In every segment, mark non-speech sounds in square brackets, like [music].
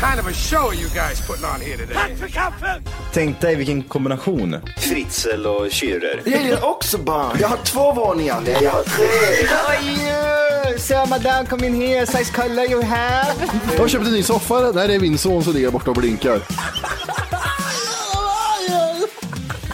kind of a show are you guys putting on here today? Tänk dig vilken kombination. Fritzl och Schürrer. Jag gillar också barn. Jag har två våningar. Nej, jag har tre. Sir, madame, come in here. Size color you have. Jag har köpt en ny soffa. Där är min son som ligger borta och blinkar.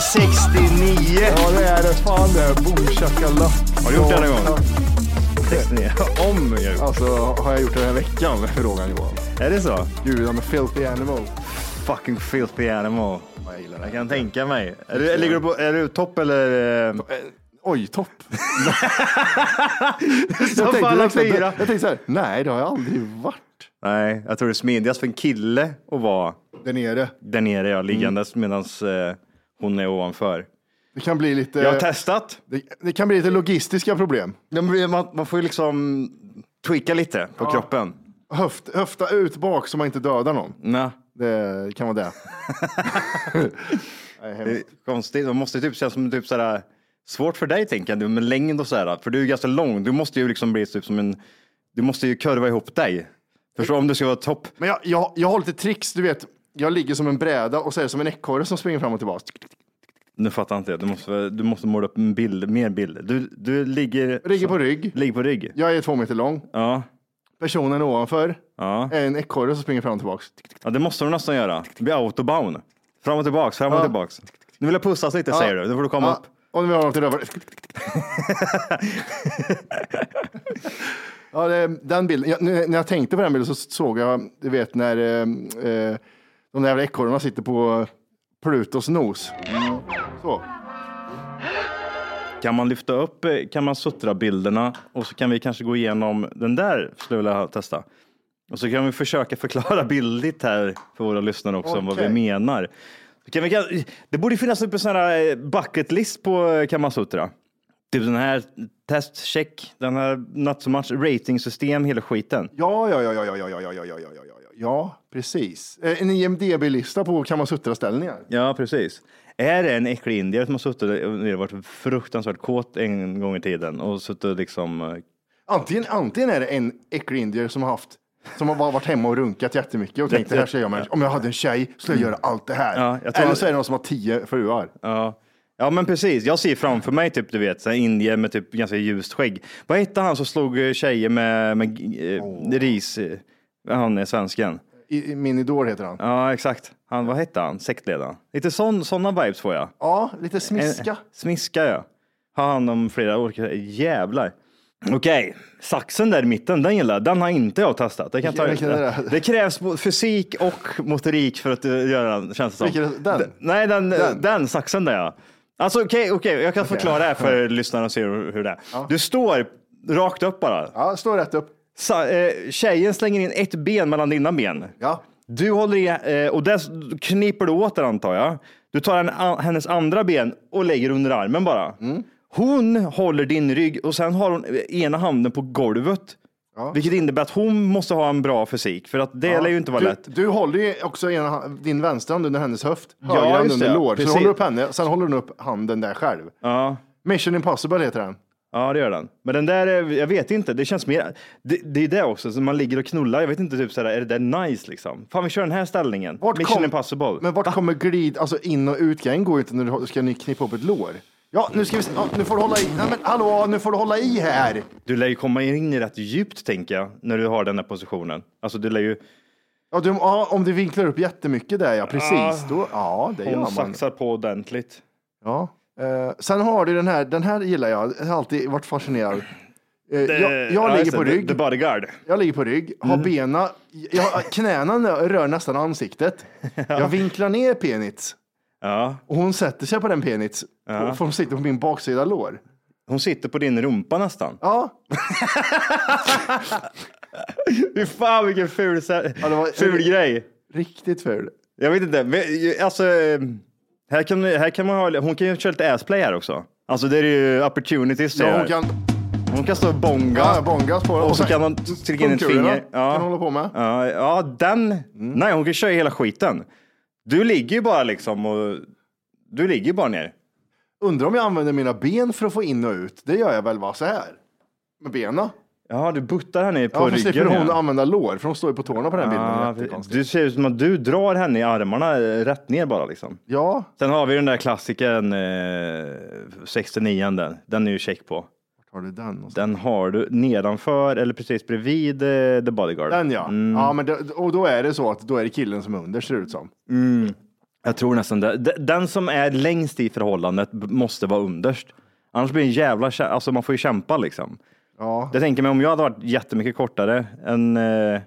Är 69. Ja, det är det. Fan det. är Boom shakalaka. Har du gjort det en gång? 69. Om jag gjort. Alltså, har jag gjort det den här veckan? Frågan Johan. Är det så? Gud, I'm a filthy animal. Fucking filthy animal. Jag gillar Jag det. kan tänka mig. Är du, ligger du på, är du topp eller? eh, Oj, topp. [laughs] Jag på alla liksom- fyra. jag tänkte så här, nej det har jag aldrig varit. Nej, jag tror det är smidigast för en kille att vara Där nere. där nere, ja, liggandes medan eh, hon är ovanför. Det kan bli lite, Jag har testat. det, det kan bli lite logistiska problem. Blir- Man, man får ju liksom tweaka lite på kroppen. Höft, höfta ut bak så man inte dödar någon. Nej, Det kan vara det. Nej, [laughs] det hemskt. är konstigt. Man måste typ kännas som typ sådär, svårt för dig tänker jag, med längd och sådär. För du är ganska lång. Du måste ju liksom bli typ som en, du måste ju kurva ihop dig. Förstår? Om du ska vara topp. Men jag, jag, jag har lite tricks, du vet. Jag ligger som en bräda och så är det som en ekorre som springer fram och tillbaka. Nu fattar jag inte. Du måste, du måste måla upp en bild, mer bild. Du, du ligger, Ligger på rygg. ligger på rygg. Jag är två meter lång. Ja, Personen ovanför ja. är en ekorre som springer fram och tillbaka. ja, det måste du nästan göra. Det blir autobound. Fram och tillbaks, fram och Ja. tillbaks. Nu vill jag pussas lite säger du. Nu får du komma Ja, upp. och nu har jag något i rövare. [laughs] Ja, det, den bilden. Jag, nu, när jag tänkte på den bilden så såg jag, du vet när eh, eh, de där jävla ekorrarna sitter på Plutos nos. Så. Kan man lyfta upp, eh, kan man suttra bilderna och så kan vi kanske gå igenom den där skulle jag vilja testa. Och så kan vi försöka förklara bildligt här för våra lyssnare också om vad vi menar. Kan vi, kan, det borde finnas typ en sån här eh, bucket list på eh, Kamasutra. Typ den här test, check, den här not so much, ratingsystem, hela skiten. Ja, ja, ja, ja, ja, ja, ja, ja, ja, ja, ja, ja, ja, precis. Eh, En IMDB-lista på Kamasutra-ställningar. Ja, precis. Är det en äcklig indier som har suttit och varit fruktansvärt kåt en gång i tiden och suttit liksom, eh, Antingen, antingen är det en äcklig indier som har haft Som har varit hemma och runkat jättemycket och tänkt det här ska jag med- Om jag hade en tjej skulle jag göra allt det här. Ja, jag tror Eller så är det någon som har tio fruar. Ja. ja, men precis. Jag ser framför mig typ, du vet, här indier med typ ganska ljust skägg. Vad hette han som slog eh, tjejer med, med eh, ris? Eh, Han är svensken. I, i min idol heter han. Ja, exakt. Han, vad hette han? Sektledaren. Lite sån, såna vibes får jag. Ja, lite smiska. En, smiska, ja. Har hand om flera olika, jävlar. Okej, saxen där i mitten, den gillar. Den har inte jag testat. Det, kan ta, Vilken det? det krävs fysik och motorik för att uh, göra den, känns det som. Vilken den? D- Nej, den, Den? den. saxen där ja. Alltså okej, okej, jag kan förklara det här för lyssnarna och se hur, det är. Du står rakt upp bara. Ja, stå rätt upp. Sa, eh, tjejen slänger in ett ben mellan dina ben. Ja. Du håller i, eh, och där kniper du åt den antar jag. Du tar en, a- hennes andra ben och lägger under armen bara. Mm. Hon håller din rygg och sen har hon ena handen på golvet. Vilket innebär att hon måste ha en bra fysik för att det lär ju inte vara du, lätt. Du håller ju också ena, hand- din vänstra hand under hennes höft, Ja, höger hand just under lår. Så Precis. håller du upp henne, sen håller du upp handen där själv. Ja. Mission Impossible heter den. Ja, det gör den. Men den där, är- jag vet inte, det känns mer, det, det är det också, så man ligger och knullar, jag vet inte, typ sådär, är det där nice liksom? Fan, vi kör den här ställningen. Mission kom- impossible. Men vart kommer glid, alltså in och utgång går ju inte när du ska ni knippa upp ett lår. Ja, nu ska vi, se- ja, nu får du hålla i, nej men hallå, nu får du hålla i här. Du lär ju komma in i rätt djupt, tänker jag, när du har den här positionen. Alltså, du lär ju, Ja, du, ja, om du vinklar upp jättemycket där, ja precis. Då, ja, det gör hon man. saxar på ordentligt. Ja. Eh, sen har du den här, den här gillar jag, jag har alltid varit fascinerad. Eh, jag, jag Ja, ligger just på det, rygg. The bodyguard. Jag ligger på rygg, har Mm. bena, jag, knäna rör nästan ansiktet. [laughs] Jag vinklar ner penits Ja. och hon sätter sig på den penits. Ja. För hon sitter på min baksida lår. Hon sitter på din rumpa nästan. Ja, [laughs] Fy fan vilken ful, Ja, det var- ful grej. riktigt ful. Jag vet inte, men, alltså, eh, här kan, här kan man ha, hon kan ju köra lite assplay här också. Alltså det är ju opportunities. Ja, hon kan hon kan stå och bonga. ja, bongas på Och så kan hon trycka in ett finger. Ja. kan hon hålla på med. Ja, ja den. Nej, hon kan köra hela skiten. Du ligger ju bara liksom och du ligger ju bara ner. Undrar om jag använder mina ben för att få in och ut. Det gör jag väl va, så här. Med benen. Ja, du buttar henne på Ja, ryggen. slipper hon ja. använda lår, för hon står ju på tårna på den här bilden. Ja, Jättekonstigt. du ser ut som att du drar henne i armarna eh, rätt ner bara liksom. Ja, Sen har vi den där klassikern eh, 69 den. Den är ju check på. har du den? Den har du nedanför eller precis bredvid eh, The Bodyguard. Den ja. Mm. ja men det, och då är det så att då är det killen som är under ser det ut som. Jag tror nästan det. Den som är längst i förhållandet måste vara underst. Annars blir det en jävla, alltså man får ju kämpa liksom. Ja, Jag tänker mig om jag hade varit jättemycket kortare än eh,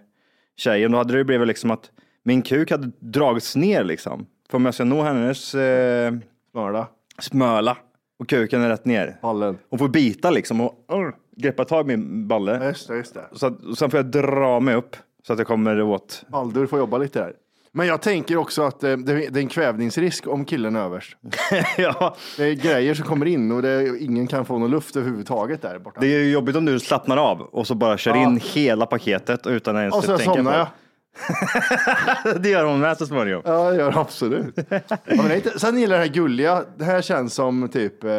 tjejen, då hade det blivit liksom att min kuk hade dragits ner liksom. För om jag ska nå hennes eh, snarare. smöla och kuken är rätt ner. Ballen. Hon får bita liksom och uh, greppa tag i min balle. Just det, just det. Så att, och sen får jag dra mig upp så att jag kommer åt. Baldur får jobba lite där. Men jag tänker också att eh, det, det är en kvävningsrisk om killen är överst. [laughs] ja, Det är grejer som kommer in och det är, ingen kan få någon luft överhuvudtaget där borta. det är ju jobbigt om du slappnar av och så bara kör in hela paketet utan att ens och så tänka somnar på jag. det. [laughs] det gör hon med så småningom. Ja, det gör jag absolut. ja, men det är inte, sen gillar jag det här gulliga. Det här känns som typ eh,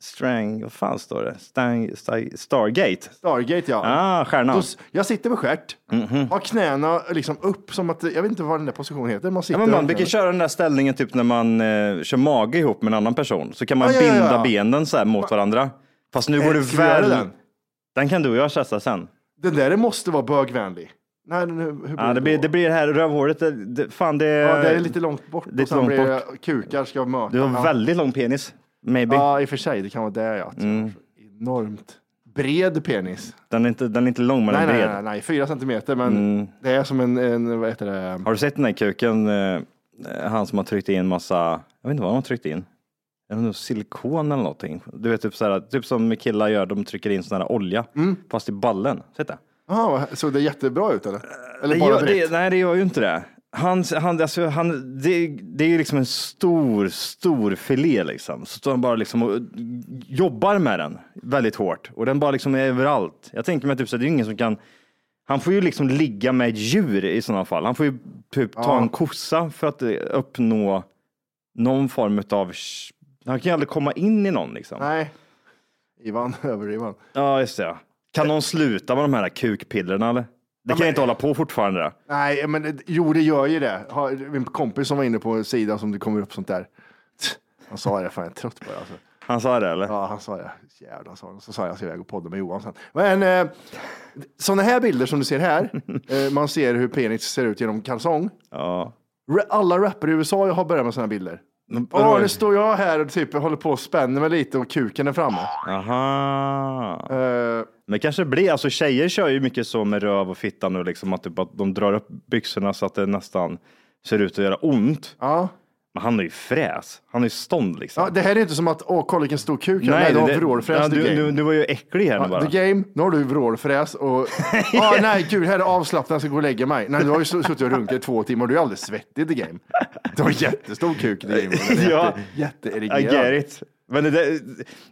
Strang, vad fan står det? Stang, Star- Stargate? Stargate ja. Ah, stjärnan. Då jag sitter med stjärt, har knäna liksom upp som att, jag vet inte vad den där positionen heter. Man Ja, sitter men man brukar köra den där ställningen typ när man eh, kör mage ihop med en annan person. Så kan man Ja, ja, ja, binda ja. benen så här mot varandra. Fast nu Eh, går vi göra väl... den? Den kan du och jag testa sen. Den där måste vara bögvänlig. Nej, nu, hur blir Ja, det, blir, det blir det här rövhålet. Det, det, fan, det, Ja, det är lite långt bort. lite och sen långt det kukar ska möta. Du har ja. väldigt lång penis. Maybe. Ja, i och för sig. Det kan vara det ja. Mm. Enormt bred penis. Den, är inte, den är inte lång men Nej, den är nej, bred. nej, nej, fyra centimeter, men Mm. det är som en, en, vad heter det? Har du sett den där kuken? Eh, han som har tryckt in massa, jag vet inte vad han har tryckt in. Är det silikon eller någonting? Du vet, typ, såhär, typ som killar gör, de trycker in sån här olja Mm. fast i ballen. Sett det? Jaha, såg det jättebra ut eller? Eller det bara gör, det, nej, det gör ju inte det. Han, han, alltså, han, det, det är ju liksom en stor, stor filé liksom. Så står han bara liksom och jobbar med den väldigt hårt. Och den bara liksom är överallt. Jag tänker mig typ så att det är ingen som kan, han får ju liksom ligga med ett djur i sådana fall. Han får ju typ ta Ja. en kossa för att eh, uppnå någon form av, han kan ju aldrig komma in i någon liksom. Nej. Ivan, [laughs] över Ivan. Ja, just det. Kan någon sluta med de här kukpillerna eller? Det kan inte hålla på fortfarande. Nej, men det- jo, det gör ju det. Har- Min kompis som var inne på en sida som det kommer upp sånt där. [laughs] Han sa det, fan jag är trött på det alltså. Han sa det eller? Ja, han sa det. Jävlar, sa han. Så sa jag, jag ska iväg och podda med Johan sen. Men eh, sådana här bilder som du ser här, [laughs] eh, man ser hur penis ser ut genom kalsong. Ja. Alla rappare i USA har börjat med sådana bilder. Ja, nu står jag här och typ håller på och spänner mig lite och kuken är framme. Aha. Eh, Men kanske blir, alltså tjejer kör ju mycket så med röv och fitta nu, liksom att, typ att de drar upp byxorna så att det nästan ser ut att göra ont. ja. Men han är ju fräs. Han är ju stånd liksom. ja, det här är inte som att, åh, kolla vilken stor kuk har. Nej, du har det- vrålfräs, ja, du, du, du var ju äcklig här nu bara. the game, nu har du vrålfräs och, [laughs] ah, nej gud, här är avslappnat, jag ska gå och lägga mig. Nej, du har ju suttit och runkat i två timmar och du är alldeles svettig i the game. Du har jättestor kuk i the game. Är [laughs] Ja. jätte, I jätteerigerad. get it. Men det där,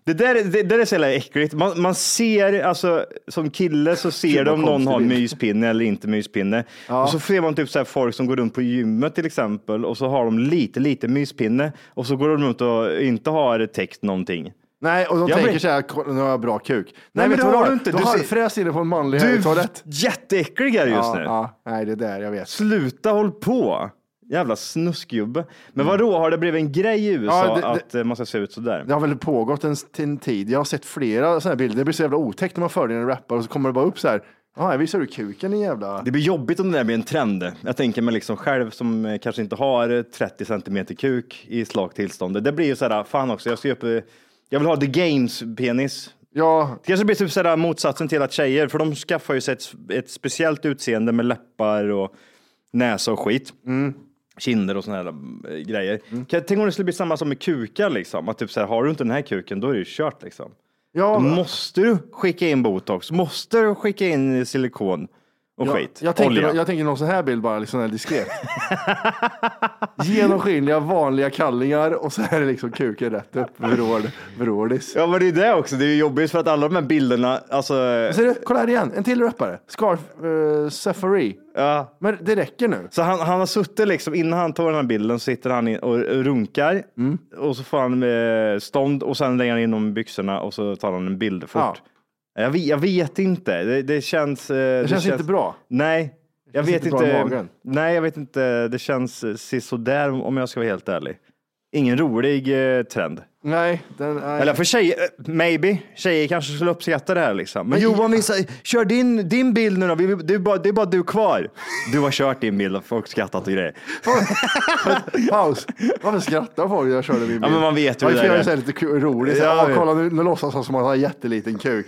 det där, det där är så jävla äckligt. Man, man ser, alltså som kille så ser du om någon har myspinne eller inte myspinne. Och så ser man typ så här folk som går runt på gymmet till exempel och så har de lite, lite myspinne och så går de runt och inte har täckt någonting. Nej, och de Jag tänker blir- så här, "Kolla, nu har jag bra kuk. Nej, men vet det du har du du inte. Du Du har halvfräs inne på en manlig Du är toalett. jätteäcklig här just Ja, nu. ja, nej, det är där jag vet. Sluta håll på. Jävla snuskgubbe. Men vadå, har det blivit en grej i USA Ja, det- att eh, man ska se ut sådär? Det har väl pågått en, en tid. Jag har sett flera sådana här bilder. Det blir så jävla otäckt när man följer en rappare och så kommer det bara upp så här. Ja, jag visar du kuken din jävla... Det blir jobbigt om det där blir en trend. Jag tänker mig liksom själv som eh, kanske inte har eh, 30 centimeter kuk i slakt tillstånd. Det blir ju sådär, fan också, jag ska upp, eh, jag vill ha the games penis. Ja, Det kanske blir typ sådär motsatsen till att tjejer, för de skaffar ju sig ett, ett speciellt utseende med läppar och näsa och skit. Kinder och såna här eh, grejer. Kan- Tänk om det skulle bli samma som med kukar liksom. Att typ såhär, har du inte den här kuken, då är det ju kört liksom. ja, Då måste du skicka in botox, måste du skicka in silikon och ja, skit. jag, tänker, Olja. jag tänker någon sån här bild bara, liksom diskret. [laughs] Genomskinliga vanliga kallingar och så är det liksom kuken rätt upp, vrål, vrålis. Ja men det är det också, det är ju jobbigt för att alla de här bilderna, alltså, Ser du, kolla här igen, en till rappare. Scarf uh, Safari. ja. Men det räcker nu. Så han, han har suttit liksom, innan han tar den här bilden så sitter han och runkar Mm. och så får han eh, stånd och sen lägger han in dem i byxorna och så tar han en bild fort. Jag, vet, jag vet inte, det, det känns... eh, Det, känns inte bra. Nej, jag känns vet inte bra i inte. magen. Nej, jag vet inte. Det känns eh, sisådär om jag ska vara helt ärlig. Ingen rolig eh, trend. Nej, den. Eller för tjejer, eh, maybe. Tjejer kanske skulle uppskatta det här liksom. Men Johan, visa, kör din, din bild nu då. Vi- Det är, bara, det är bara du kvar. Du har kört din bild och folk skrattat och grejer. [laughs] Paus. Varför skrattar folk när jag körde min bil? Ja, men man vet ju hur det det är. är. Lite ku- roligt. Ja, Ja, jag vet. kolla nu, nu låtsas han som att han har jätteliten kuk.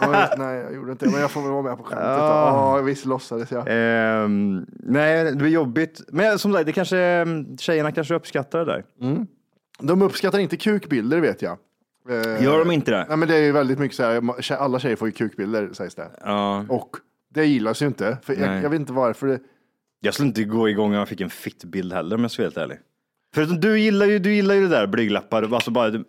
Ja, nej, jag gjorde inte det, men jag får väl vara med på skämtet. Ja, visst låtsades jag. Ehm, nej, det blir jobbigt. Men som sagt, det kanske, mm, tjejerna kanske uppskattar det där. De uppskattar inte kukbilder vet jag. Eh, Gör de inte det? Nej, men det är ju väldigt mycket så här, alla tjejer får ju kukbilder sägs det. Ja. Och det gillas ju inte. För jag, jag vet inte varför. Det, Jag skulle inte gå igång om jag fick en fittbild heller om jag ska vara helt ärlig. Förutom du gillar ju, du gillar ju det där blygdläppar, alltså bara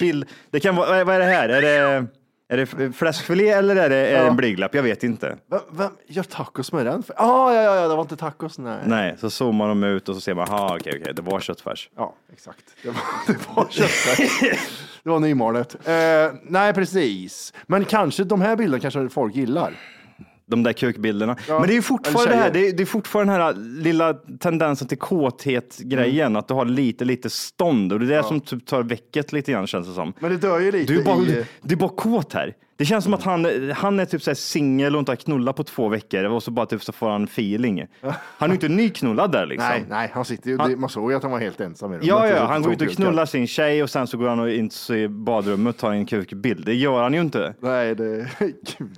bild. Det kan vara, vad är det här? Är det, är det fläskfilé eller är det, är det en blygdläpp? Jag vet inte. vem, vem gör tacos med den? för? Ah, ja, ja, ja, det var inte tacos. Nej. Nej, så zoomar de ut och så ser man, aha okej okej, det var köttfärs. Ja, exakt. Det var, [laughs] det var köttfärs. Det var nymalet. Eh, nej, precis. Men kanske de här bilderna kanske folk gillar. De där kukbilderna. Ja, Men det är ju fortfarande det här, det är, det är fortfarande den här lilla tendensen till kåthet-grejen, Mm. att du har lite, lite stånd och det är det som typ tar väcket lite grann känns det som. Men det dör ju lite Du är bara, i... du är bara kåt här. Det känns som att han, han är typ så singel och inte har knullat på två veckor och så bara typ så får han feeling. Han är inte nyknullad där liksom. Nej, nej, han sitter ju, det, man såg ju att han var helt ensam i rummet. Ja, ja, han går ut och knullar sin tjej och sen så går han och in i badrummet och tar en kukbild. Det gör han ju inte. ja. Nej, det... [laughs] Gud.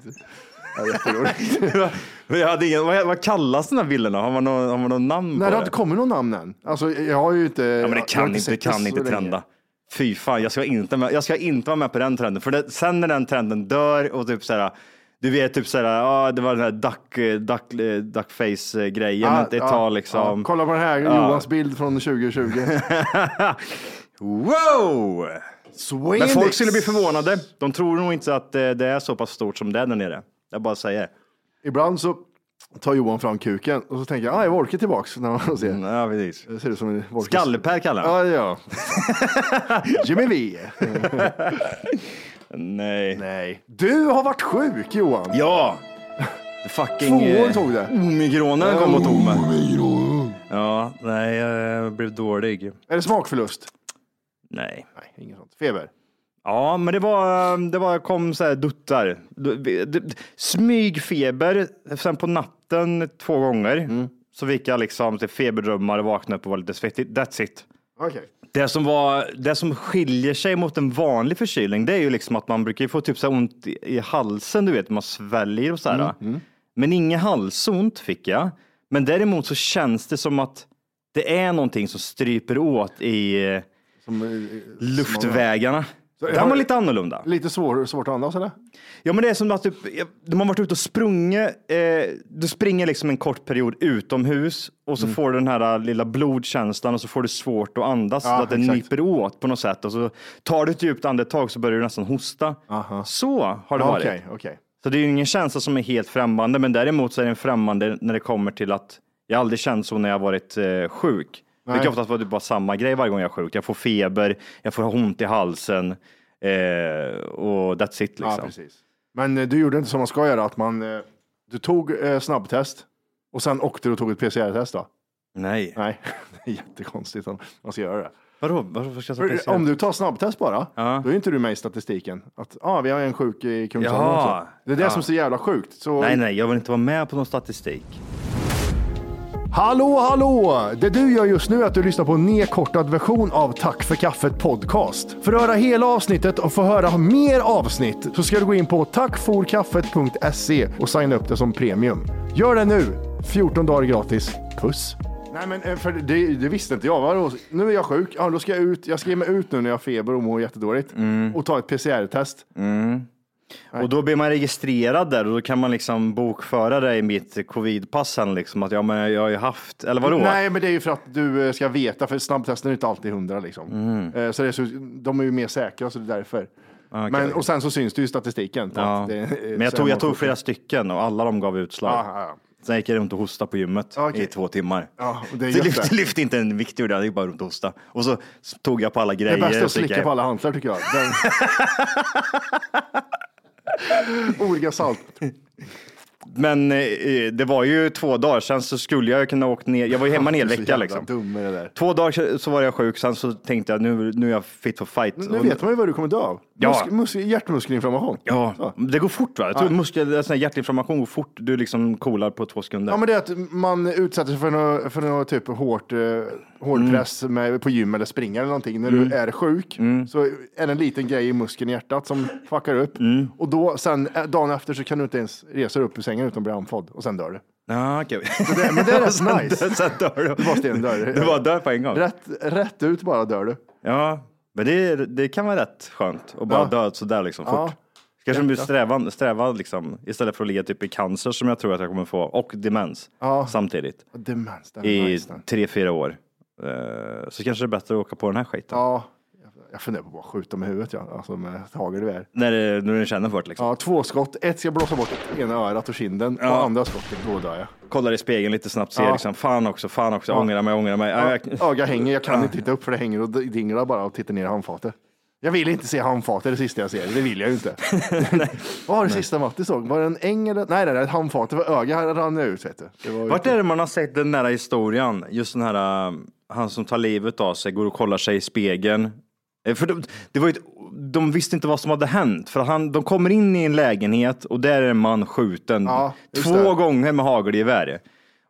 Ja, jätteroligt. [laughs] Men jag hade ingen, vad, vad kallas den här bilderna? Har man någon, har man någon namn Nej, på det det? har inte kommit någon namn än. Alltså, jag har ju inte... Ja, men det kan inte, det kan så inte trenda. Fy fan, jag ska, inte med, jag ska inte vara med på den trenden. För det, sen när den trenden dör och typ såhär, du vet typ såhär, ja det var den här duck, duck, duckface-grejen Ja, ett, ja, tag liksom. Ja, kolla på den här, Johans bild från 2020. [laughs] wow! Sweenix. Men folk skulle bli förvånade. De tror nog inte att eh, det är så pass stort som det är där nere. Jag bara säger. Ibland så tar Johan fram kuken och så tänker jag, ah, är Wolke tillbaks? När man ser. Mm, Ja, precis. Det ser ut som en Wolke. Skallepär kallar han. Ja, ja. [laughs] Jimmy V. Nej. Nej. Du har varit sjuk Johan. Ja! Fucking... Två år eh, tog det. Omikronen kom och tog mig. Ja, nej, jag blev dålig. Är det smakförlust? Nej. Nej, inget sånt. Feber? Ja, men det var, det var, kom så här duttar. Smygfeber, sen på natten två gånger. Så fick jag liksom feberdrömmar och vaknade upp och var lite svettig. That's it. Okej. Det som, var, det som skiljer sig mot en vanlig förkylning, det är ju liksom att man brukar få typ så här ont i, halsen, du vet, man sväljer och så här. Men ingen halsont fick jag. Men däremot så känns det som att det är någonting som stryper åt i eh, Som, eh, luftvägarna. Så Den var lite annorlunda. Lite svår, svårt att andas eller? Ja, men det är som att typ, de har varit ute och sprungit. Eh, du springer liksom en kort period utomhus och så får du den här lilla blodkänslan och så får du svårt att andas Ja, så att det exakt. nyper åt på något sätt och så tar du ett djupt andetag så börjar du nästan hosta. Aha. Så har det Ja, varit. Okej, okej. Så det är ju ingen känsla som är helt främmande, men däremot så är den främmande när det kommer till att jag aldrig känt så när jag varit eh, sjuk. Det Nej. kan oftast vara bara samma grej varje gång jag är sjuk. Jag får feber, jag får ont i halsen eh, och that's it Ja, liksom. precis. Men eh, du gjorde inte som man ska göra, att man, eh, du tog eh, snabbtest och sen åkte du och tog ett PCR-test då? Nej. Nej, [laughs] det är jättekonstigt om man ska göra det. Vadå? Varför ska jag ta PCR? om du tar snabbtest bara, Ja. då är inte du med i statistiken. Att ah, vi har en sjuk i Kungsholmen. Det är det Ja. som är så jävla sjukt. Så... Nej, nej, jag vill inte vara med på någon statistik. Hallå, hallå! Det du gör just nu är att du lyssnar på en nedkortad version av Tack för kaffet podcast. För att höra hela avsnittet och få höra mer avsnitt så ska du gå in på tackforkaffet.se och signa upp det som premium. Gör det nu! 14 dagar gratis. Puss! Nej men eh, för det, det visste inte jag. Vadå? Nu är jag sjuk. Ja, då ska jag ut. Jag ska ge mig ut nu när jag har feber och mår jättedåligt. Och ta ett PCR-test. Och då blir man registrerad där och då kan man liksom bokföra det i mitt covidpass sen liksom att ja, men jag har ju haft, eller vadå? Nej, men det är ju för att du eh, ska veta, för snabbtesten är inte alltid hundra liksom. Eh, Så, det är så de är ju mer säkra, så det är därför. Okej. Men, och sen så syns det ju i statistiken. Ja. det, Men jag tog, jag tog flera stycken och alla de gav utslag. Ja, ja. Sen gick jag runt och hostade på gymmet Okej. i två timmar. Ja, det Så lyfte, det. lyfte inte en vikt gjorde jag, jag gick bara runt och hostade. Och så tog jag på alla Det grejer. är bäst att slicka jag på alla hantlar tycker jag. [laughs] Den... Olika salt. Men eh, det var ju två dagar, sen så skulle jag kunna åka ner. Jag var ju hemma en hel [laughs] vecka liksom. Två dagar så var jag sjuk, sen så tänkte jag nu, nu är jag fit for fight. Nu Och- vet man ju vad du kommer dö av. Ja. Musk, mus, hjärtmuskelinflammation. Ja, Så. det går fort va? Jag tror muskel, sån hjärtinflammation går fort. Du liksom coolar på två sekunder. Ja, men det är att man utsätter sig för något, för något typ hårt, eh, hård Mm. press med, på gym eller springa eller någonting. När du är sjuk Mm. så är det en liten grej i muskeln i hjärtat som [laughs] fuckar upp. Mm. Och då sen eh, dagen efter så kan du inte ens resa dig upp ur sängen utan bli andfådd och sen dör du. Ja, okej. det- men det är [laughs] rätt nice. Sen dör du. Du bara stendör. Du bara dör på en gång. Rätt, rätt ut bara dör du. Ja, men det, det kan vara rätt skönt att bara Ja. dö sådär liksom Ja. fort. Kanske blir strävan, sträva liksom istället för att ligga typ i cancer som jag tror att jag kommer få och demens Ja. samtidigt Demens, den i nice tre, fyra år. Eh, Så kanske det är bättre att åka på den här skiten. Ja, jag funderar på att bara skjuta med huvudet ja. Alltså med hagelgevär. När, det- när du känner för det liksom. Ja, två skott. Ett ska blåsa bort ena örat och kinden Ja. och andra skottet, då dör jag. Kollar i spegeln lite snabbt, ser Ja. liksom fan också, fan också, Ja. ångrar mig, ångrar mig. Ja, jag- Öga hänger, jag kan inte titta upp för det hänger och dinglar bara och tittar ner i handfatet. Jag vill inte se handfatet det sista jag ser, det vill jag ju inte. [laughs] Vad var det sista Matti såg? Var det en äng eller? Nej, nej, nej, handfatet var öga rann ut vet du. Det var Vart är det man har sett den där historien? Just den här, äh, han som tar livet av sig, går och kollar sig i spegeln. Eh, För de, det var ett, de visste inte vad som hade hänt. För han, de kommer in i en lägenhet och där är en man skjuten Ja, två det. gånger med hagelgevär.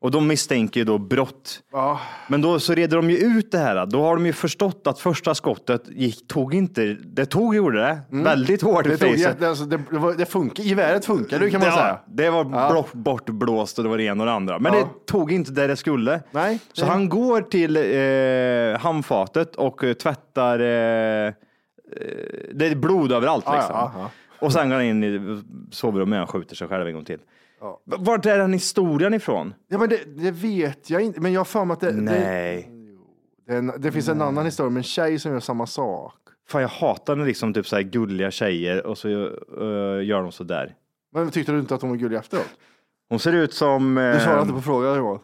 Och de misstänker ju då brott. Ja. Men då så reder de ju ut det här. Då har de ju förstått att första skottet gick, tog inte, det tog gjorde det. Väldigt hårt i Mm. Det, facet. jätte- alltså, det, det, var, det funkar, geväret funkar det kan man ja, säga. Det var Ja. bort, bortblåst och det var det ena och det andra. Men Ja. det tog inte där det skulle. Nej, Så det- han går till eh, handfatet och eh, tvättar. Eh, eh, det är blod överallt liksom. Och sen går han in i sovrummet och skjuter sig själv en gång till. V- Vart är den historien ifrån? Ja, men det, det vet jag inte, men jag har för mig att det, det, Nej. det, en- det finns en annan historia med en tjej som gör samma sak. Fan, jag hatar när liksom typ så här gulliga tjejer och så eh, gör de så där. Men tyckte du inte att hon var gullig efteråt? Hon ser ut som... eh, Du svarade inte på frågan Johan.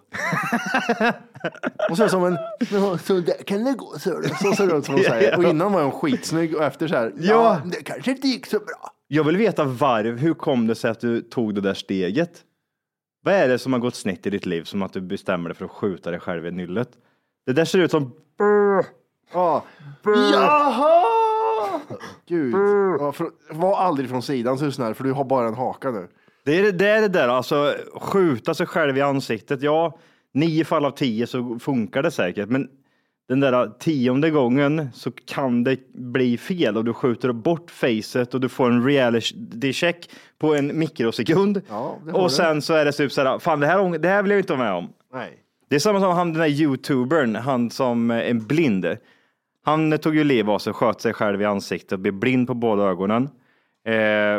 Hon ser ut som en, "Ja, så där kan det gå, så, så ser det ut som hon säger. [laughs] Och innan var hon skitsnygg och efter så här, ja, Ja. det kanske inte gick så bra. Jag vill veta varv. Hur kom det sig att du tog det där steget? Vad är det som har gått snett i ditt liv som att du bestämmer dig för att skjuta dig själv i nyllet? Det där ser ut som... Ja. Jaha! Gud. Ja, för, var aldrig från sidan så snäll, för du har bara en haka nu. Det är det, det, är det där, alltså skjuta sig själv i ansiktet. Ja, nio fall av tio så funkar det säkert, men den där tionde gången så kan det bli fel och du skjuter bort facet och du får en reality check på en mikrosekund. Ja, och sen så är det typ så här, fan det här, det här vill jag inte vara med om. Nej. Det är samma som han den där youtubern, han som är blind. Han tog ju liv av sig, sköt sig själv i ansiktet och blev blind på båda ögonen. Eh,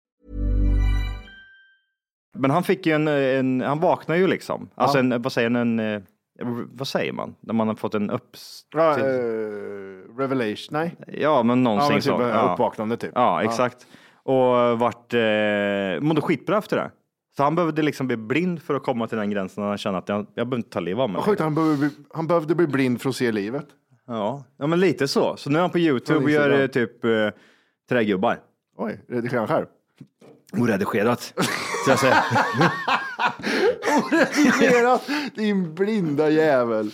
Men han fick ju en, en han vaknar ju liksom. Alltså en, vad säger en, en, eh, vad säger man? När man har fått en upps... Ja, eh, revelation, nej. ja men någonting Ja, men typ, så. uppvaknande typ. Ja, exakt. Och vart, eh, mådde skitbra efter det. Så han behövde liksom bli blind för att komma till den gränsen när han kände att jag, jag behöver inte ta livet av mig. Sjukt, han, behövde, bli- han behövde bli blind för att se livet. Ja. ja, men lite så. Så nu är han på Youtube och gör eh, typ eh, trägubbar. Oj, redigerar han själv? Oredigerat. [laughs] Jag säger. Oredigerat, din blinda jävel.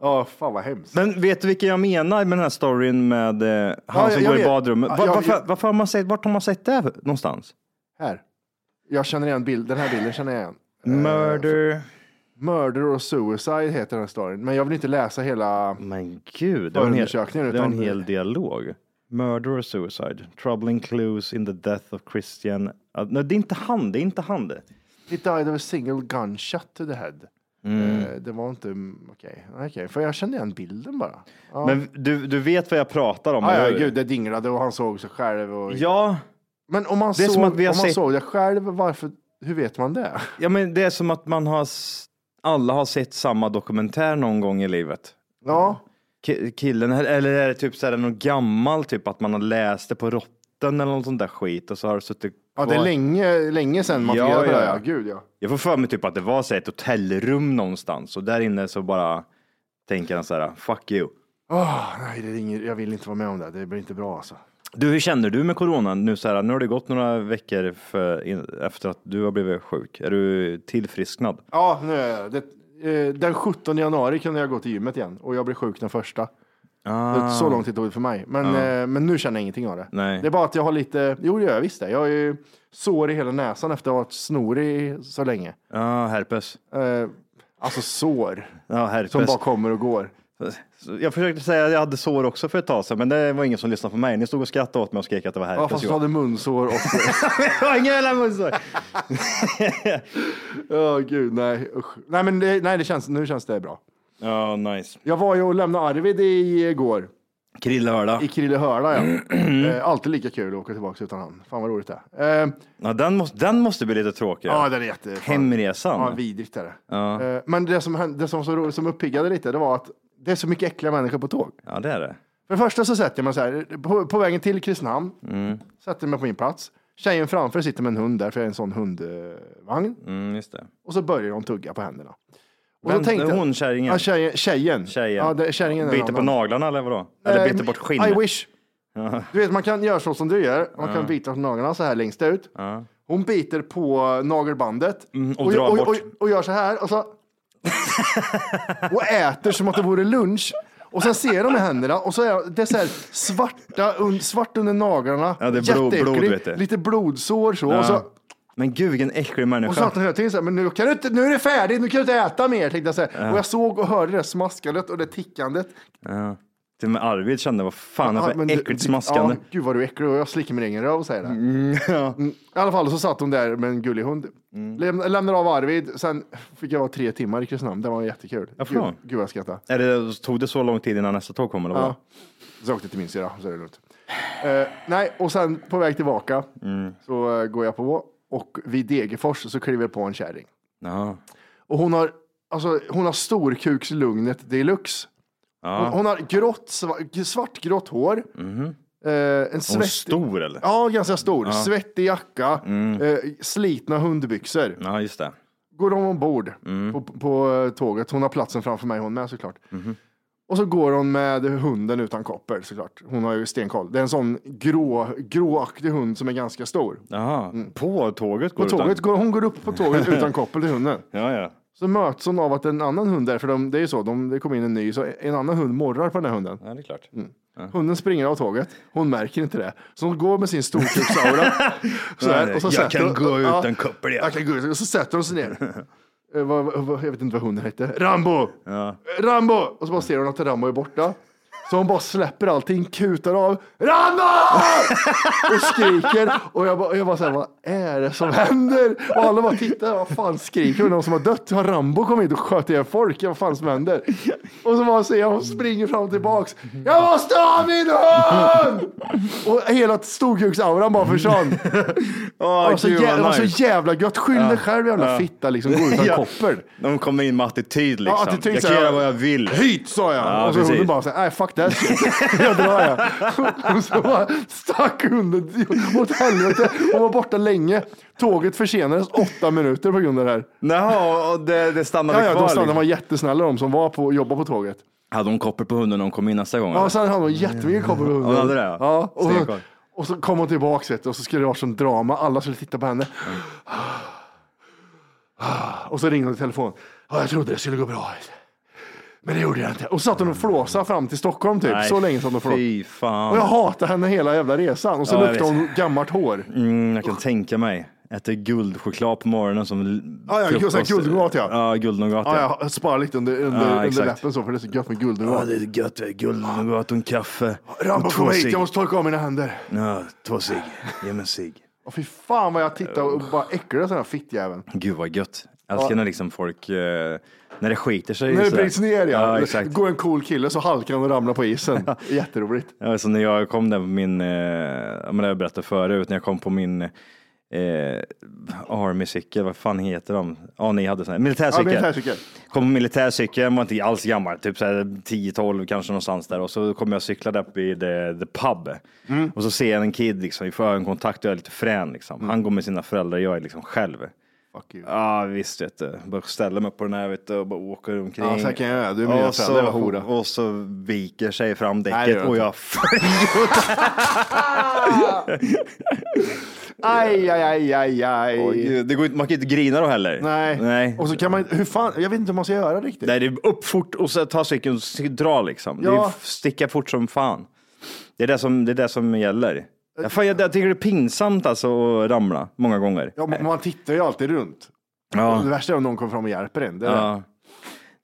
Ja, fan vad hemskt. Men vet du vilken jag menar med den här storyn med eh, han Ja, som jag går i vet. badrummet? Var, jag- varför, jag- varför har man sett, vart har man sett det någonstans? Här. Jag känner igen bild, den här bilden känner jag igen. Murder. Murder och suicide heter den storyn. Men jag vill inte läsa hela... Men gud, det var en hel, det var en hel dialog. Murder or suicide. Troubling clues in the death of Christian. Ja, nej, det är inte han, det är inte han det. He died of a single gunshot to the head. Mm. Eh, det var inte... Okej, okej. för jag kände igen bilden bara. Ja. Men du, du vet vad jag pratar om? ja, eller ja, gud, det dinglade och han såg sig själv. Och... Ja, Men om man, såg, om man sett- såg det själv, varför, hur vet man det? ja, men det är som att man har, alla har sett samma dokumentär någon gång i livet. Ja, Killen, eller är det typ så här något gammalt, typ att man har läst det på rotten eller något sånt där skit och så har det suttit ja det är kvar. länge, länge sedan man fick Ja, på det. ja, Ja, ja. gud ja. Jag får för mig typ att det var så här ett hotellrum någonstans och där inne så bara tänker han så här, fuck you. Åh, nej, det är inget, jag vill inte vara med om det. Det blir inte bra alltså. Du, hur känner du med coronan nu så här? Nu har det gått några veckor för, in, efter att du har blivit sjuk. Är du tillfrisknad? Ja, nu är jag det. Eh, Den 17 januari kunde jag gå till gymmet igen och jag blev sjuk den första. Ah, Så lång tid tog det för mig. Men, eh, men nu känner jag ingenting av det. Nej. Det är bara att jag har lite, jo det gör jag visst det. Jag har ju sår i hela näsan efter att ha varit snorig så länge. Ja, herpes. Eh, alltså sår Ja, herpes. som bara kommer och går. Jag försökte säga att jag hade sår också för ett tag sedan, men det var ingen som lyssnade på mig. Ni stod och skrattade åt mig och skrek att det var Ja, herpes. fast du hade munsår och... Jag har ingen jävla munsår. [laughs] Ja, gud, nej usch. Nej, men det, nej, det känns, nu känns det bra. Ja, nice. Jag var ju och lämnade Arvid igår. Krillehörda. I Krillehörda, ja. [clears throat] eh, alltid lika kul att åka tillbaka utan han. Fan vad roligt det är. Eh, Ja, den, måste, den måste bli lite tråkig. ja, den är jätte... Hemresan. Ja, vidrigt är det. Ja. Eh, men det som, hände- det som, så som uppiggade lite, det var att det är så mycket äckliga människor på tåg. ja, det är det. För det första så sätter mig så här, på, på vägen till Kristinehamn, sätter mig på min plats. Tjejen framför sitter med en hund där, för jag är en sån hundvagn. Mm, just det. Och så börjar hon tugga på händerna. Och då tänkte hon kärringen? Ja, tjejen. Tjejen. Tjejen. Ja, det, kärringen är en Biter på naglarna eller vadå? Eller Eh, biter bort skinnet? I wish. Du vet, man kan göra så som du gör. Man kan bita på naglarna så här längst ut. Hon biter på nagelbandet Mm, och och, drar och, bort. och, och gör så här och så [laughs] och äter som att det vore lunch. Och sen ser de med händerna och så är det så här svarta, un, svart under naglarna. Ja, det är blod- blod, vet du. Lite blodsår så. Ja. Och så Men gud vilken äcklig Och människa. så satt han hela tiden så här, men nu, kan du inte, nu är det färdigt, nu kan du inte äta mer, tänkte jag säga. Ja. Och jag såg och hörde det smaskandet och det tickandet. Ja. Till och med Arvid kände, vad fan är Ja, det men för äckligt smaskande. Ja, gud vad du är äcklig och jag slickar min egen röv säger det. Mm, [laughs] ja. Mm. I alla fall så satt hon där med en gullig hund. Mm. Läm, lämnade av Arvid, sen fick jag vara tre timmar i Kristinehamn. Det var jättekul. Varför Gud, gud vad jag skrattade. Är det, tog det så lång tid innan nästa tåg kom? Eller vad? Ja. Så jag åkte till min syrra, så är det lugnt. Eh, nej, och sen på väg tillbaka Mm. så eh, går jag på och vid Degerfors så kliver jag på en kärring. Ja. Och hon har, alltså, hon har storkukslugnet deluxe. Ja. Hon, hon har grått, sva- svartgrått hår. Mhm. Eh, en Hon är svett... stor eller? Ja, ganska stor. Ja. Svettig jacka, Mm. eh, slitna hundbyxor. Ja, just det. Går de ombord Mm. på, på eh, tåget. Hon har platsen framför mig, hon med såklart. Mhm. Och så går hon med hunden utan koppel såklart. Hon har ju stenkoll. Det är en sån grå, gråaktig hund som är ganska stor. Jaha, på tåget På går tåget utan- går, hon går upp på tåget [laughs] utan koppel till hunden. Ja, ja. Så möts hon av att en annan hund där, för de, det är ju så, de, det kommer in en ny, så en annan hund morrar på den här hunden. Ja, det är klart. Hunden springer av tåget, hon märker inte det. Så hon går med sin storkuksaura. [laughs] jag kan hon- gå ja, utan koppel, ja. Jag kan gå och så sätter hon sig ner. Eh, jag vet inte vad hunden hette. Rambo! Ja. Rambo! Och så bara ser hon att Rambo är borta. Så hon bara släpper allting, kutar av. Rambo! [laughs] Och skriker. Och jag bara, jag bara säger, vad är det som händer? Och alla bara tittar, vad fan skriker hon? Någon som har dött? Har Rambo kommit hit och sköt ihjäl folk? Vad fan som händer? Och så bara ser jag, hon springer fram och tillbaks. Jag måste ha min hund! Och hela storkuksauran bara försvann. [laughs] Åh, det var så gud, jävla, det var så nice. jävla gött. Skyll dig Ja. själv jävla Ja. fitta, liksom. Gå utan Ja. koppel. De kommer in med attityd liksom. Ja, attityd, jag så kan här, göra vad jag vill. Hit sa jag. Ja, och så precis. hunden bara, så här, nej fuck that shit. jag drar jag. och så bara stack hunden åt helvete. Hon var borta länge. Tåget försenades åtta minuter på grund av det här. Jaha, och det, det stannade Ja, ja, kvar. de stannade, liksom. var jättesnälla de som var på, jobbade på tåget. Hade hon koppel på hunden när hon kom in nästa gång? Ja, sen hade hon jättemycket koppel på hunden. Hade det? Ja, och, Stenkoll. och så kom hon tillbaka och så skulle det vara sån drama. Alla skulle titta på henne. Och så ringde hon i telefon. Ja, jag trodde det skulle gå bra. Men det gjorde jag inte. Och så satt hon och flåsade fram till Stockholm typ. Nej, så länge som hon flåsade. Och jag hatar henne hela jävla resan. Och så Ja, luktade hon gammalt hår. Mm, jag kan tänka mig. Äter guldchoklad på morgonen som Ja, ja, frukost. guldnougat, ja. Ja, guldnougat. Ja, jag sparar lite under, under, Ja, under läppen så för det är så gött med Ja, guldnougat. det är gött. är Guldnougat och en kaffe. Rambo kom hit, jag måste torka av mina händer. Ja, två cigg. Ge mig en cigg. Och fy fan vad jag tittar och bara äcklades den här fittjäveln. Gud vad gött. Jag älskar när liksom folk, eh, när det skiter sig. När det bryts ner ja. Ja, exakt. Går en cool kille så halkar han och ramlar på isen. Jätteroligt. Ja, så när jag kom där på min, eh, ja, men det har jag berättat förut, när jag kom på min eh, Army-cykel, vad fan heter de? Ja, ni hade sån här, militärcykel. Ja, militärcykel. Kom på militärcykel, jag var inte alls gammal, typ så här 10-12 kanske någonstans där. Och så kom jag och cyklade upp i the, the pub. Mm. Och så ser jag en kid, liksom, får ögonkontakt och jag är lite frän. Liksom. Han går med sina föräldrar, jag är liksom själv. Fuck you. Ja visst vet du. Bara ställa mig på den här vet du, och bara åker omkring. Ja, så här kan jag göra. Du är med och, så, hora. och så viker sig fram Nej, däcket gör och jag [laughs] Aj, aj, aj, aj, aj. Oj, gud, det går inte, man kan inte grina då heller. Nej. Nej. Och så kan man, hur fan, jag vet inte hur man ska göra riktigt. Nej, det är upp fort och så ta cykeln och dra liksom. Det är Ja. sticka fort som fan. Det är det som, det är det som gäller. Jag, fan, jag, jag tycker det är pinsamt alltså att ramla många gånger. Ja, man tittar ju alltid runt. Ja. Det värsta är om någon kommer fram och hjälper en. Det är. Ja.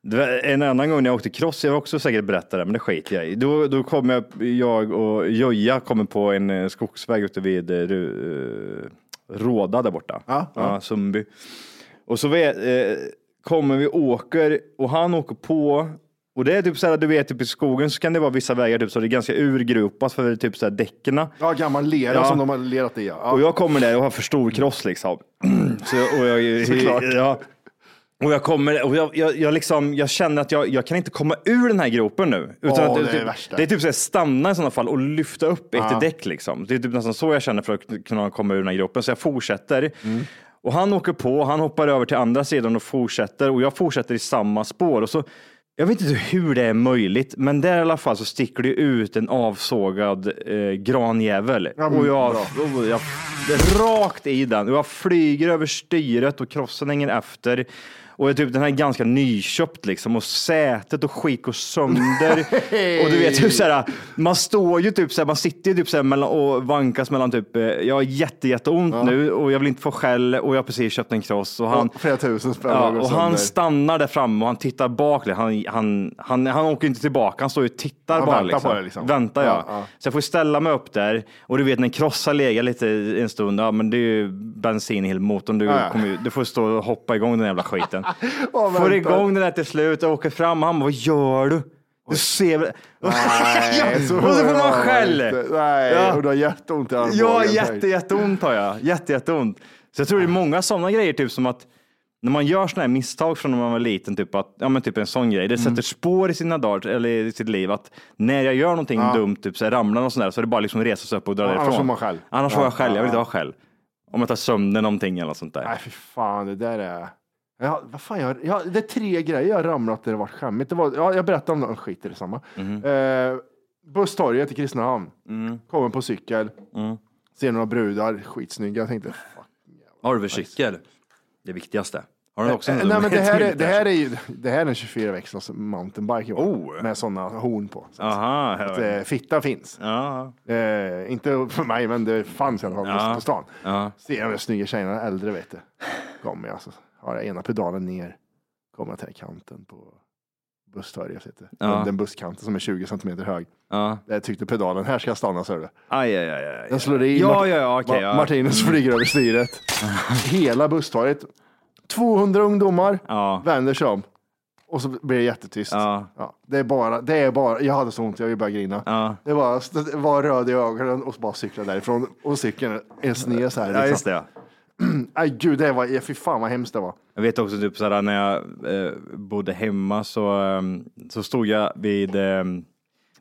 Det en annan gång när jag åkte cross, jag har också säkert berättat det, men det skiter jag i. Då, då kom jag, jag och Joja kommer på en eh, skogsväg ute vid eh, Råda där borta. Ja, ja. Sundby. Och så vet, eh, kommer vi åker och han åker på och det är typ så här, du vet, typ i skogen så kan det vara vissa vägar typ så det är ganska urgropat för typ så här däckena. Ja, gammal lera Ja. som de har lerat i. Ja. Och jag kommer där och har för stor cross liksom. [clears throat] Så, och jag, Såklart. [laughs] Ja. Och jag kommer och jag, jag, jag, liksom, jag känner att jag, jag kan inte komma ur den här gropen nu. Utan Ja, att det är typ, värsta. det är typ så här, stanna i sådana fall och lyfta upp ett Ja. däck liksom. Det är typ nästan så jag känner för att kunna komma ur den här gropen. Så jag fortsätter. Mm. Och han åker på, han hoppar över till andra sidan och fortsätter och jag fortsätter i samma spår. Och så, jag vet inte hur det är möjligt, men där i alla fall så sticker det ut en avsågad eh, granjävel. Ja, men och jag, och jag rakt i den och jag flyger över styret och krossen hänger efter. Och typ, den här är ganska nyköpt liksom och sätet och skit går sönder. [laughs] och du vet, typ, så här, man står ju typ så här, man sitter ju typ så här, mellan, och vankas mellan typ, eh, jag har jätte, jätteont Ja. nu och jag vill inte få skäll och jag har precis köpt en cross. Och han, Och flera tusen spänn Ja, och han stannar där framme och han tittar bak. Han, han, han, han åker inte tillbaka, han står ju och tittar Han bara. väntar liksom. på det, liksom. Väntar ja. Ja, ja. Så jag får ställa mig upp där och du vet när en kross har legat lite en stund, ja men det är ju bensin i hela motorn. Du, Ja, ja. kommer du får stå och hoppa igång den jävla skiten. Och får igång den där till slut och åker fram och han bara, vad gör du? Du ser väl... [laughs] Nej, [laughs] och så får man skäll. Nej, Ja. och du har jätteont i armbågen. Ja, jätte, jätteont har jag. Jätte, jätteont. Så jag tror det är många sådana grejer, typ som att när man gör sådana här misstag från när man var liten, typ, att, ja, men typ en sån grej, det sätter spår i sina dagar, eller i sitt liv, att när jag gör någonting Ja. dumt, typ så här, ramlar och sådär, så är det bara liksom resa sig upp och dra Ja, därifrån. annars får man skäll. Annars får Ja, jag skäll, jag vill inte ha skäll. Om jag tar sönder någonting eller något sånt där. Nej, fy fan, det där är... Ja, vad fan, jag, ja, det är tre grejer jag har ramlat där det varit skämmigt. Det var, ja, jag berättade om det, skit i det samma. Mhm. Eh, busstorget i Kristinehamn. Mm. Kommer på cykel. Ser några brudar, skitsnygga. Jag tänkte, Vad har du för cykel? Det viktigaste. Har du också en Eh, Nej, men det här, är, det här är ju det här är en 24 växlars mountainbike Oh. med sådana horn på. Så att, Aha, att, eh, fitta finns. ja. Eh, inte för mig, men det fanns i alla fall Ja. på stan. Ja. Ser de snygga tjejerna, äldre vet du. Kommer jag, så har ena pedalen ner. Kommer till kanten på busstorget. Ja. Den busskanten som är 20 centimeter hög. Ja. Jag tyckte pedalen, här ska jag stanna, så du. Aj, aj, aj, aj. Jag slår i. Ja, Mart- ja, ja. Ma- ja. Martinez flyger över styret. [laughs] Hela busstorget. 200 ungdomar Ja. vänder sig om. Och så blir det jättetyst. Ja. Ja, det är bara, det är bara, jag hade så ont, jag började grina. Ja. Det var, det var röd i ögonen och så bara cykla därifrån. Och cykeln är sned så här. Ja, just det. [clears throat] Ja. Nej gud, det var, fy fan vad hemskt det var. Jag vet också typ såhär när jag eh, bodde hemma så, eh, så stod jag vid, eh,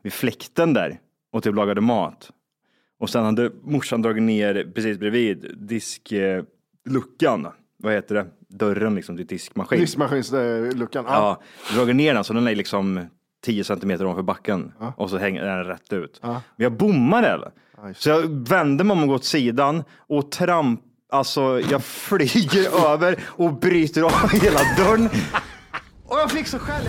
vid fläkten där och typ lagade mat. Och sen hade morsan dragit ner precis bredvid diskluckan. Luckan. Vad heter det? Dörren liksom till diskmaskin. Diskmaskinsluckan. Ja, dragit ner den så den är liksom 10 centimeter ovanför backen och så hänger den rätt ut. Men jag bommade? Så jag vände mig om och går åt sidan och tramp, alltså jag flyger [laughs] över och bryter av hela dörren. Och jag fick så skäll.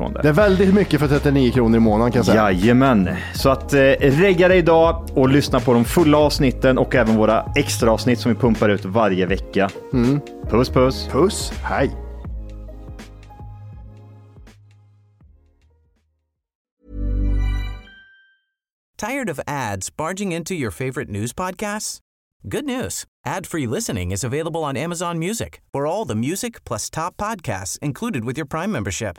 ifrån det. Det är väldigt mycket för 39 kronor i månaden kan jag säga. Jajamän. Så att eh, regga dig idag och lyssna på de fulla avsnitten och även våra extra avsnitt som vi pumpar ut varje vecka. Puss puss. Puss, hej. Tired of ads barging into your favorite news podcasts? Good news. Ad-free listening is available on Amazon Music for all the music plus top podcasts included with your Prime membership.